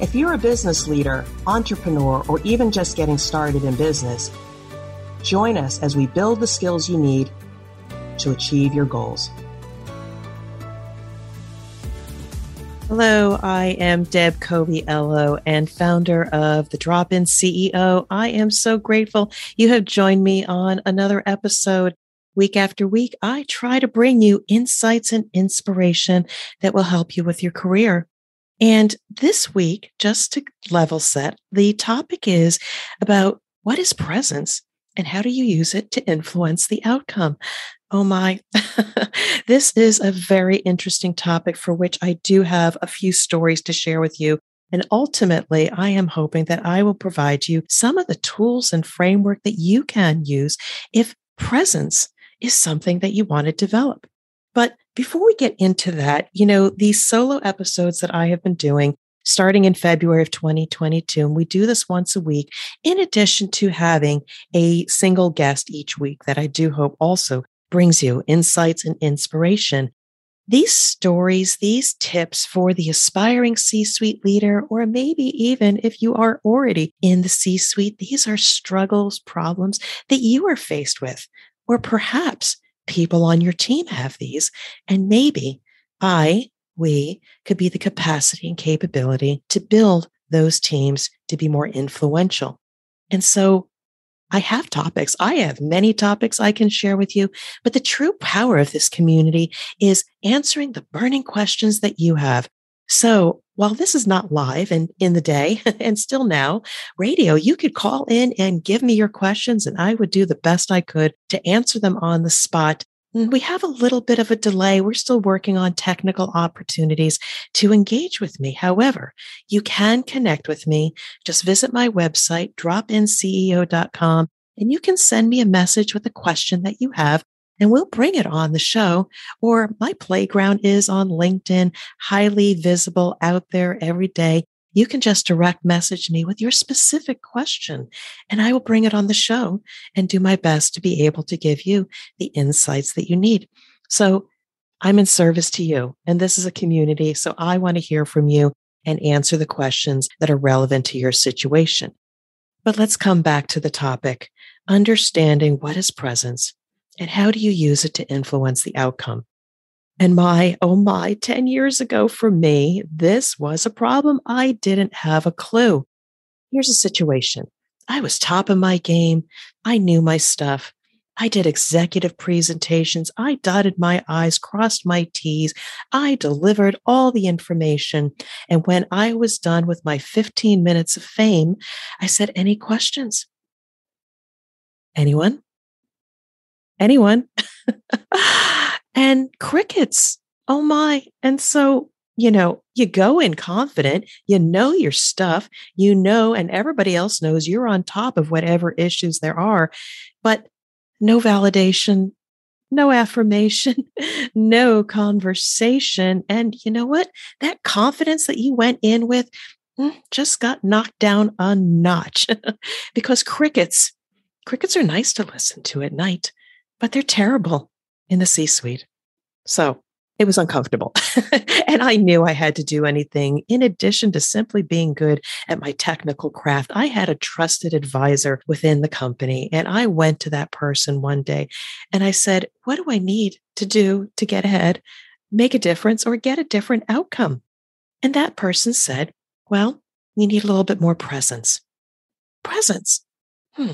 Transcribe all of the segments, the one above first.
If you're a business leader, entrepreneur, or even just getting started in business, join us as we build the skills you need to achieve your goals. Hello, I am Deb Coviello and founder of the Drop In CEO. I am so grateful you have joined me on another episode. Week after week, I try to bring you insights and inspiration that will help you with your career. And this week, just to level set, the topic is about what is presence and how do you use it to influence the outcome? Oh my, this is a very interesting topic for which I do have a few stories to share with you. And ultimately, I am hoping that I will provide you some of the tools and framework that you can use if presence is something that you want to develop. But before we get into that, you know, these solo episodes that I have been doing starting in February of 2022, and we do this once a week, in addition to having a single guest each week that I do hope also brings you insights and inspiration. These stories, these tips for the aspiring C suite leader, or maybe even if you are already in the C suite, these are struggles, problems that you are faced with, or perhaps people on your team have these. And maybe I, we could be the capacity and capability to build those teams to be more influential. And so I have topics. I have many topics I can share with you, but the true power of this community is answering the burning questions that you have. So while this is not live and in the day and still now radio, you could call in and give me your questions and I would do the best I could to answer them on the spot. And we have a little bit of a delay. We're still working on technical opportunities to engage with me. However, you can connect with me. Just visit my website, dropinceo.com, and you can send me a message with a question that you have and we'll bring it on the show. Or my playground is on LinkedIn, highly visible out there every day. You can just direct message me with your specific question and I will bring it on the show and do my best to be able to give you the insights that you need. So I'm in service to you and this is a community. So I want to hear from you and answer the questions that are relevant to your situation. But let's come back to the topic, understanding what is presence and how do you use it to influence the outcome? And my, oh my, 10 years ago for me, this was a problem. I didn't have a clue. Here's a situation. I was top of my game. I knew my stuff. I did executive presentations. I dotted my I's, crossed my T's. I delivered all the information. And when I was done with my 15 minutes of fame, I said, Any questions? Anyone? Anyone. and crickets. Oh my. And so, you know, you go in confident, you know your stuff, you know, and everybody else knows you're on top of whatever issues there are, but no validation, no affirmation, no conversation. And you know what? That confidence that you went in with mm, just got knocked down a notch because crickets, crickets are nice to listen to at night but they're terrible in the C suite. So it was uncomfortable. and I knew I had to do anything in addition to simply being good at my technical craft. I had a trusted advisor within the company. And I went to that person one day and I said, What do I need to do to get ahead, make a difference, or get a different outcome? And that person said, Well, you need a little bit more presence. Presence. Hmm.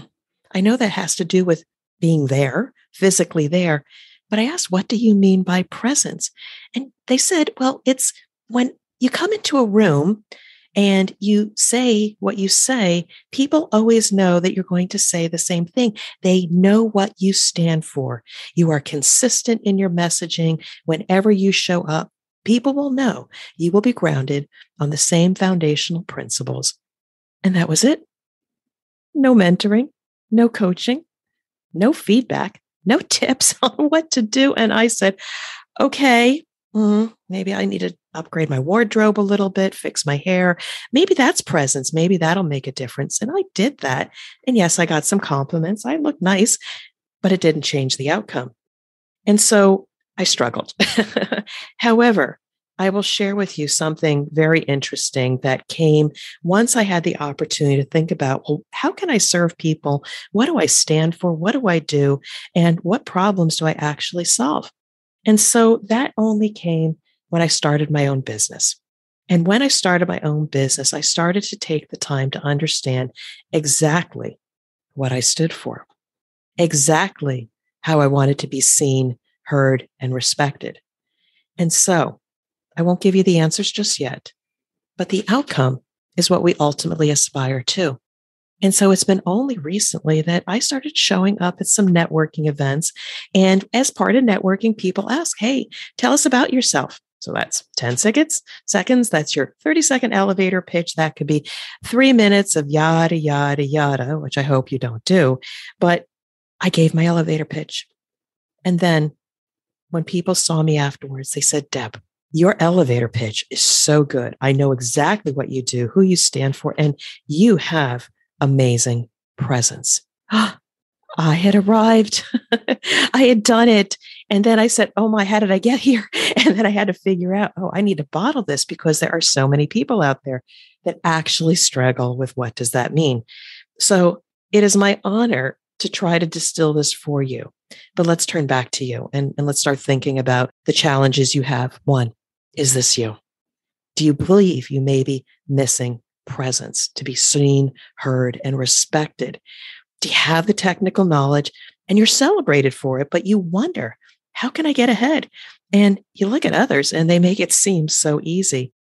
I know that has to do with being there, physically there. But I asked, what do you mean by presence? And they said, well, it's when you come into a room and you say what you say, people always know that you're going to say the same thing. They know what you stand for. You are consistent in your messaging. Whenever you show up, people will know you will be grounded on the same foundational principles. And that was it. no mentoring, no coaching, no feedback, no tips on what to do. And I said, okay, mm, maybe I need to upgrade my wardrobe a little bit, fix my hair. Maybe that's presence. Maybe that'll make a difference. And I did that. And yes, I got some compliments. I looked nice, but it didn't change the outcome. And so I struggled. However, I will share with you something very interesting that came once I had the opportunity to think about, well, how can I serve people? What do I stand for? What do I do? And what problems do I actually solve? And so that only came when I started my own business. And when I started my own business, I started to take the time to understand exactly what I stood for, exactly how I wanted to be seen, heard, and respected. And so I won't give you the answers just yet, but the outcome is what we ultimately aspire to. And so it's been only recently that I started showing up at some networking events. And as part of networking, people ask, Hey, tell us about yourself. So that's 10 seconds, seconds. That's your 30 second elevator pitch. That could be three minutes of yada, yada, yada, which I hope you don't do. But I gave my elevator pitch. And then when people saw me afterwards, they said, Deb, your elevator pitch is so good. I know exactly what you do, who you stand for, and you have amazing presence. I had arrived. I had done it. And then I said, Oh my, how did I get here? And then I had to figure out, oh, I need to bottle this because there are so many people out there that actually struggle with what does that mean? So it is my honor to try to distill this for you. But let's turn back to you and, and let's start thinking about the challenges you have. One, is this you? Do you believe you may be missing presence to be seen, heard, and respected? Do you have the technical knowledge and you're celebrated for it, but you wonder, how can I get ahead? And you look at others and they make it seem so easy.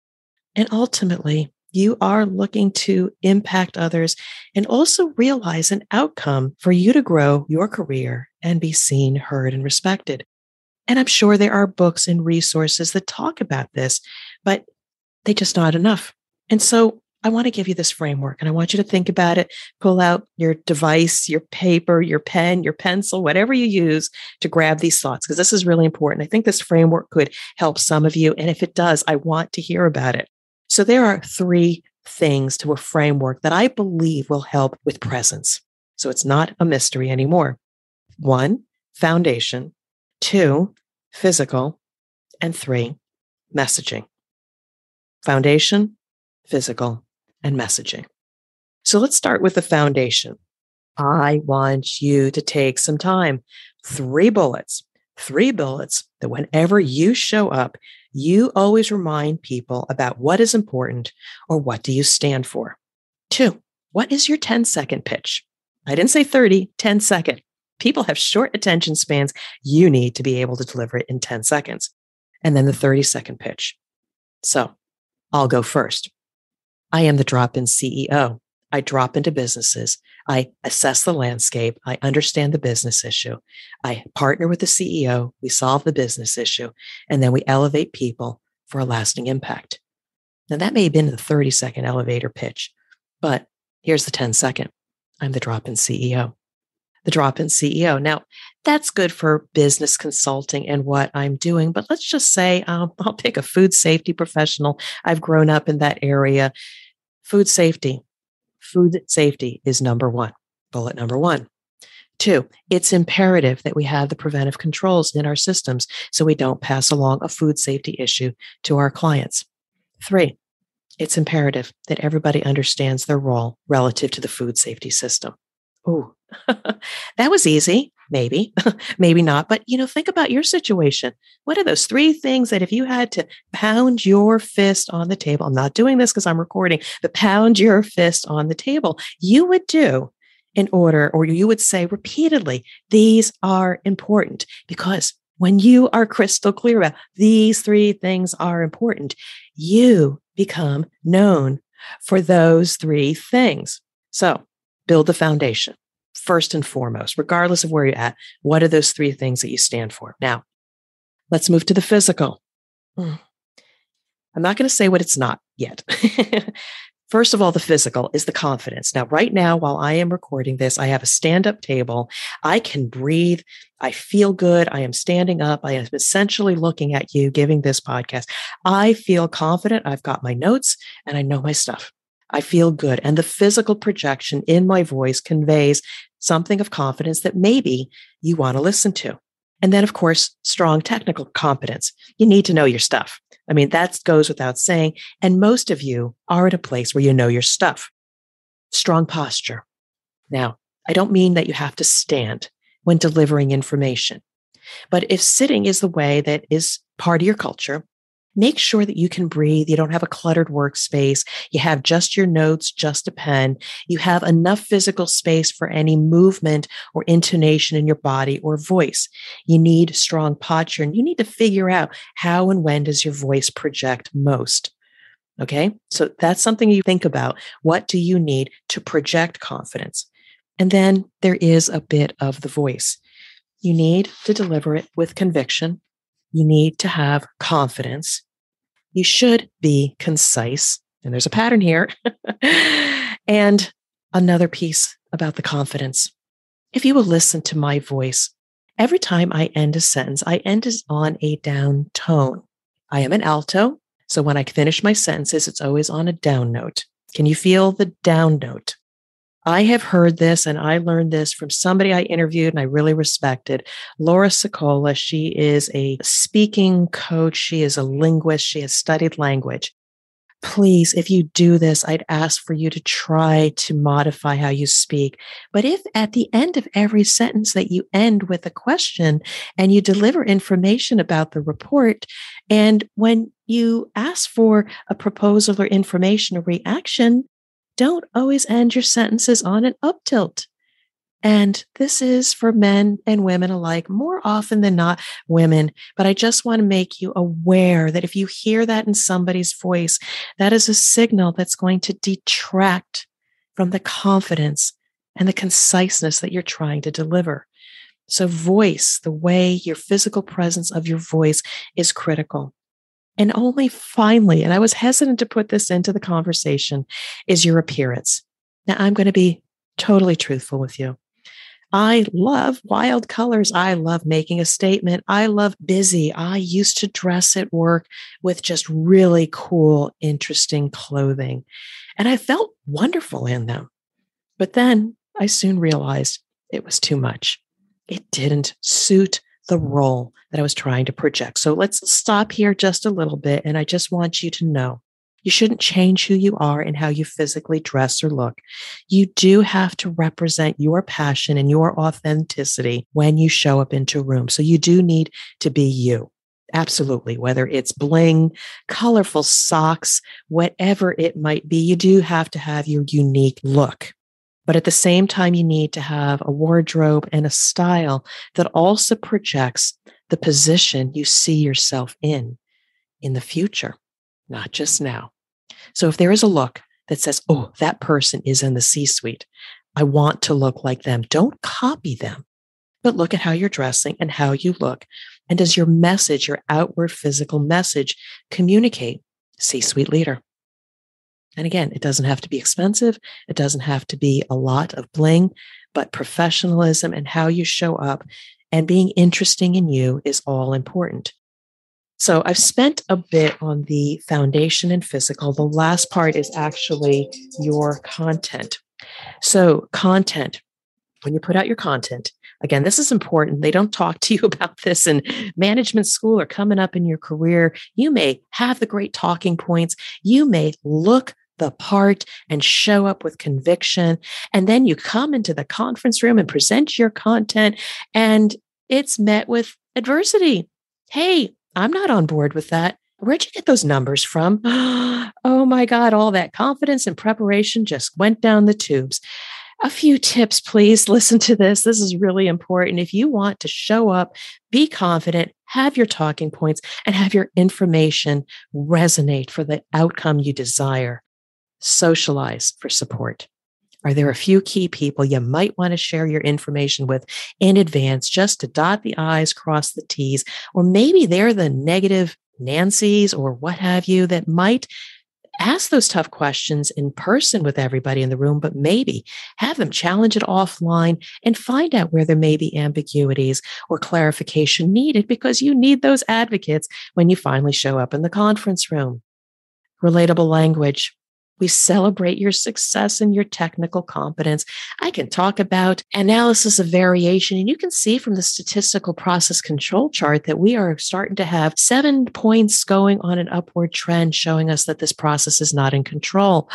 And ultimately, you are looking to impact others and also realize an outcome for you to grow your career and be seen, heard, and respected. And I'm sure there are books and resources that talk about this, but they just not enough. And so I want to give you this framework and I want you to think about it. Pull out your device, your paper, your pen, your pencil, whatever you use to grab these thoughts, because this is really important. I think this framework could help some of you. And if it does, I want to hear about it. So there are three things to a framework that I believe will help with presence. So it's not a mystery anymore. One, foundation. Two, physical. And three, messaging. Foundation, physical, and messaging. So let's start with the foundation. I want you to take some time, three bullets, three bullets that whenever you show up, you always remind people about what is important or what do you stand for. Two, what is your 10 second pitch? I didn't say 30, 10 second. People have short attention spans. You need to be able to deliver it in 10 seconds. And then the 30 second pitch. So I'll go first. I am the drop in CEO. I drop into businesses. I assess the landscape. I understand the business issue. I partner with the CEO. We solve the business issue. And then we elevate people for a lasting impact. Now, that may have been the 30 second elevator pitch, but here's the 10 second. I'm the drop in CEO the drop in CEO. Now, that's good for business consulting and what I'm doing, but let's just say um, I'll pick a food safety professional. I've grown up in that area. Food safety. Food safety is number one, bullet number one. Two, it's imperative that we have the preventive controls in our systems so we don't pass along a food safety issue to our clients. Three, it's imperative that everybody understands their role relative to the food safety system. Ooh, that was easy. Maybe, maybe not. But, you know, think about your situation. What are those three things that if you had to pound your fist on the table, I'm not doing this because I'm recording, but pound your fist on the table, you would do in order, or you would say repeatedly, these are important because when you are crystal clear about these three things are important, you become known for those three things. So build the foundation first and foremost, regardless of where you're at. What are those three things that you stand for? Now, let's move to the physical. Hmm. I'm not going to say what it's not yet. First of all, the physical is the confidence. Now, right now, while I am recording this, I have a stand up table. I can breathe. I feel good. I am standing up. I am essentially looking at you giving this podcast. I feel confident. I've got my notes and I know my stuff. I feel good. And the physical projection in my voice conveys something of confidence that maybe you want to listen to. And then, of course, strong technical competence. You need to know your stuff. I mean, that goes without saying. And most of you are at a place where you know your stuff. Strong posture. Now, I don't mean that you have to stand when delivering information, but if sitting is the way that is part of your culture, make sure that you can breathe. You don't have a cluttered workspace. You have just your notes, just a pen. You have enough physical space for any movement or intonation in your body or voice. You need strong posture and you need to figure out how and when does your voice project most. Okay. So that's something you think about. What do you need to project confidence? And then there is a bit of the voice. You need to deliver it with conviction you need to have confidence. You should be concise. And there's a pattern here. and another piece about the confidence. If you will listen to my voice, every time I end a sentence, I end it on a down tone. I am an alto. So when I finish my sentences, it's always on a down note. Can you feel the down note? I have heard this and I learned this from somebody I interviewed and I really respected. Laura Sicola. She is a speaking coach. She is a linguist. She has studied language. Please, if you do this, I'd ask for you to try to modify how you speak. But if at the end of every sentence that you end with a question and you deliver information about the report, and when you ask for a proposal or information or reaction, don't always end your sentences on an up tilt. And this is for men and women alike, more often than not women. But I just want to make you aware that if you hear that in somebody's voice, that is a signal that's going to detract from the confidence and the conciseness that you're trying to deliver. So, voice, the way your physical presence of your voice is critical. And only finally, and I was hesitant to put this into the conversation, is your appearance. Now, I'm going to be totally truthful with you. I love wild colors. I love making a statement. I love busy. I used to dress at work with just really cool, interesting clothing. And I felt wonderful in them. But then I soon realized it was too much. It didn't suit the role that I was trying to project. So let's stop here just a little bit. And I just want you to know you shouldn't change who you are and how you physically dress or look. You do have to represent your passion and your authenticity when you show up into a room. So you do need to be you. Absolutely. Whether it's bling, colorful socks, whatever it might be, you do have to have your unique look. But at the same time, you need to have a wardrobe and a style that also projects the position you see yourself in in the future, not just now. So if there is a look that says, oh, that person is in the C suite, I want to look like them, don't copy them, but look at how you're dressing and how you look. And does your message, your outward physical message, communicate C suite leader? And again, it doesn't have to be expensive. It doesn't have to be a lot of bling, but professionalism and how you show up and being interesting in you is all important. So I've spent a bit on the foundation and physical. The last part is actually your content. So content, when you put out your content, again, this is important. They don't talk to you about this in management school or coming up in your career. You may have the great talking points. You may look the part and show up with conviction. And then you come into the conference room and present your content, and it's met with adversity. Hey, I'm not on board with that. Where'd you get those numbers from? oh my God, all that confidence and preparation just went down the tubes. A few tips, please. Listen to this. This is really important. If you want to show up, be confident, have your talking points, and have your information resonate for the outcome you desire socialize for support. Are there a few key people you might want to share your information with in advance just to dot the I's, cross the T's, or maybe they're the negative Nancy's or what have you that might ask those tough questions in person with everybody in the room, but maybe have them challenge it offline and find out where there may be ambiguities or clarification needed because you need those advocates when you finally show up in the conference room. Relatable language. We celebrate your success and your technical competence. I can talk about analysis of variation, and you can see from the statistical process control chart that we are starting to have seven points going on an upward trend, showing us that this process is not in control.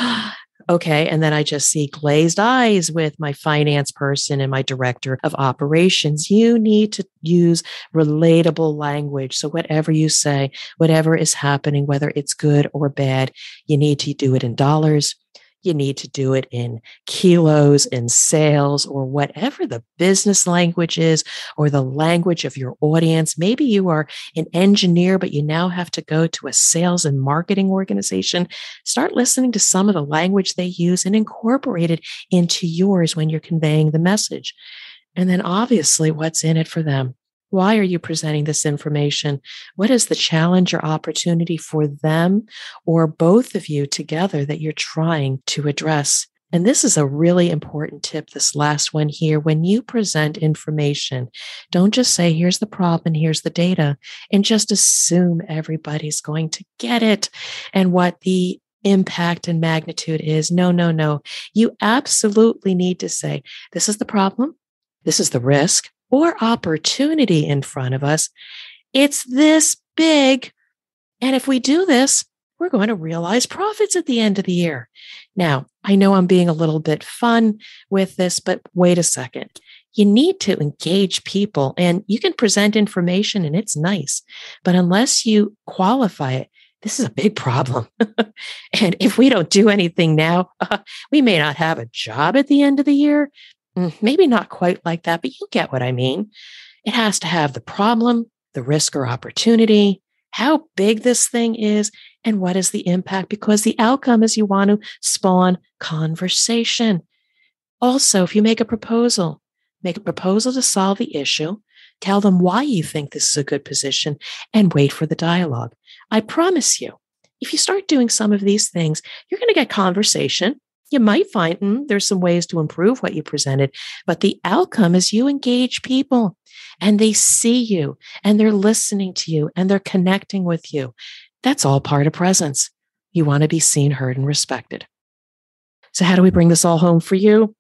Okay. And then I just see glazed eyes with my finance person and my director of operations. You need to use relatable language. So whatever you say, whatever is happening, whether it's good or bad, you need to do it in dollars you need to do it in kilos, in sales, or whatever the business language is, or the language of your audience. Maybe you are an engineer, but you now have to go to a sales and marketing organization. Start listening to some of the language they use and incorporate it into yours when you're conveying the message. And then obviously, what's in it for them? Why are you presenting this information? What is the challenge or opportunity for them or both of you together that you're trying to address? And this is a really important tip, this last one here. When you present information, don't just say, here's the problem, here's the data, and just assume everybody's going to get it and what the impact and magnitude is. No, no, no. You absolutely need to say, this is the problem, this is the risk, or opportunity in front of us. It's this big. And if we do this, we're going to realize profits at the end of the year. Now, I know I'm being a little bit fun with this, but wait a second. You need to engage people and you can present information and it's nice. But unless you qualify it, this is a big problem. and if we don't do anything now, uh, we may not have a job at the end of the year. Mm, maybe not quite like that, but you get what I mean. It has to have the problem, the risk or opportunity, how big this thing is, and what is the impact, because the outcome is you want to spawn conversation. Also, if you make a proposal, make a proposal to solve the issue, tell them why you think this is a good position, and wait for the dialogue. I promise you, if you start doing some of these things, you're going to get conversation you might find mm, there's some ways to improve what you presented, but the outcome is you engage people and they see you and they're listening to you and they're connecting with you. That's all part of presence. You want to be seen, heard, and respected. So, how do we bring this all home for you?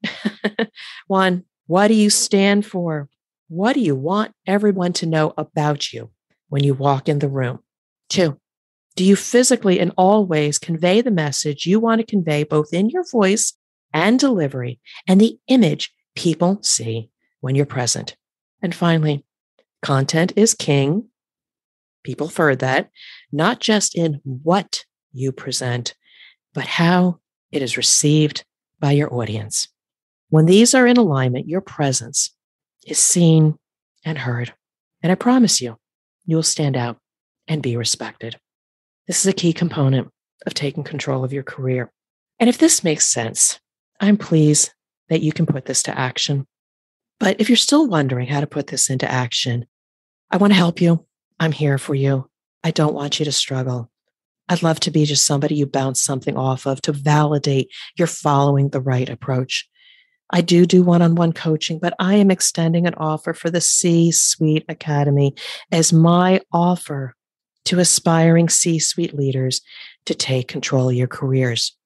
One, what do you stand for? What do you want everyone to know about you when you walk in the room? Two, do you physically, in all ways, convey the message you want to convey, both in your voice and delivery, and the image people see when you're present? And finally, content is king. People heard that, not just in what you present, but how it is received by your audience. When these are in alignment, your presence is seen and heard. And I promise you, you'll stand out and be respected. This is a key component of taking control of your career. And if this makes sense, I'm pleased that you can put this to action. But if you're still wondering how to put this into action, I want to help you. I'm here for you. I don't want you to struggle. I'd love to be just somebody you bounce something off of to validate you're following the right approach. I do do one on one coaching, but I am extending an offer for the C Suite Academy as my offer to aspiring C suite leaders to take control of your careers.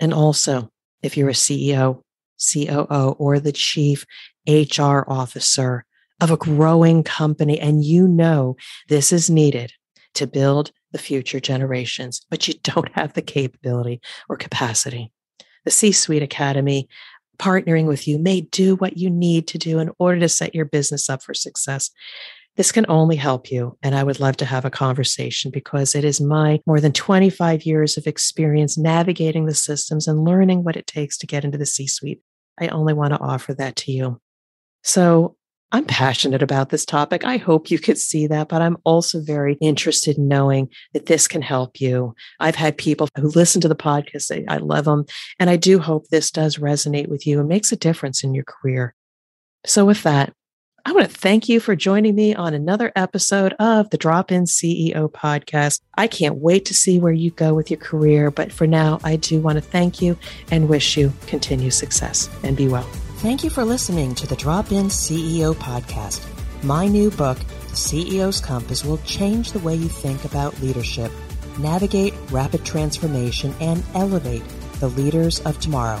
And also, if you're a CEO, COO, or the chief HR officer of a growing company and you know this is needed to build the future generations, but you don't have the capability or capacity. The C Suite Academy partnering with you may do what you need to do in order to set your business up for success. This can only help you. And I would love to have a conversation because it is my more than 25 years of experience navigating the systems and learning what it takes to get into the C suite. I only want to offer that to you. So I'm passionate about this topic. I hope you could see that, but I'm also very interested in knowing that this can help you. I've had people who listen to the podcast say, I love them. And I do hope this does resonate with you and makes a difference in your career. So, with that, I want to thank you for joining me on another episode of the Drop In CEO podcast. I can't wait to see where you go with your career, but for now, I do want to thank you and wish you continued success and be well. Thank you for listening to the Drop In CEO podcast. My new book, CEO's Compass, will change the way you think about leadership, navigate rapid transformation, and elevate the leaders of tomorrow.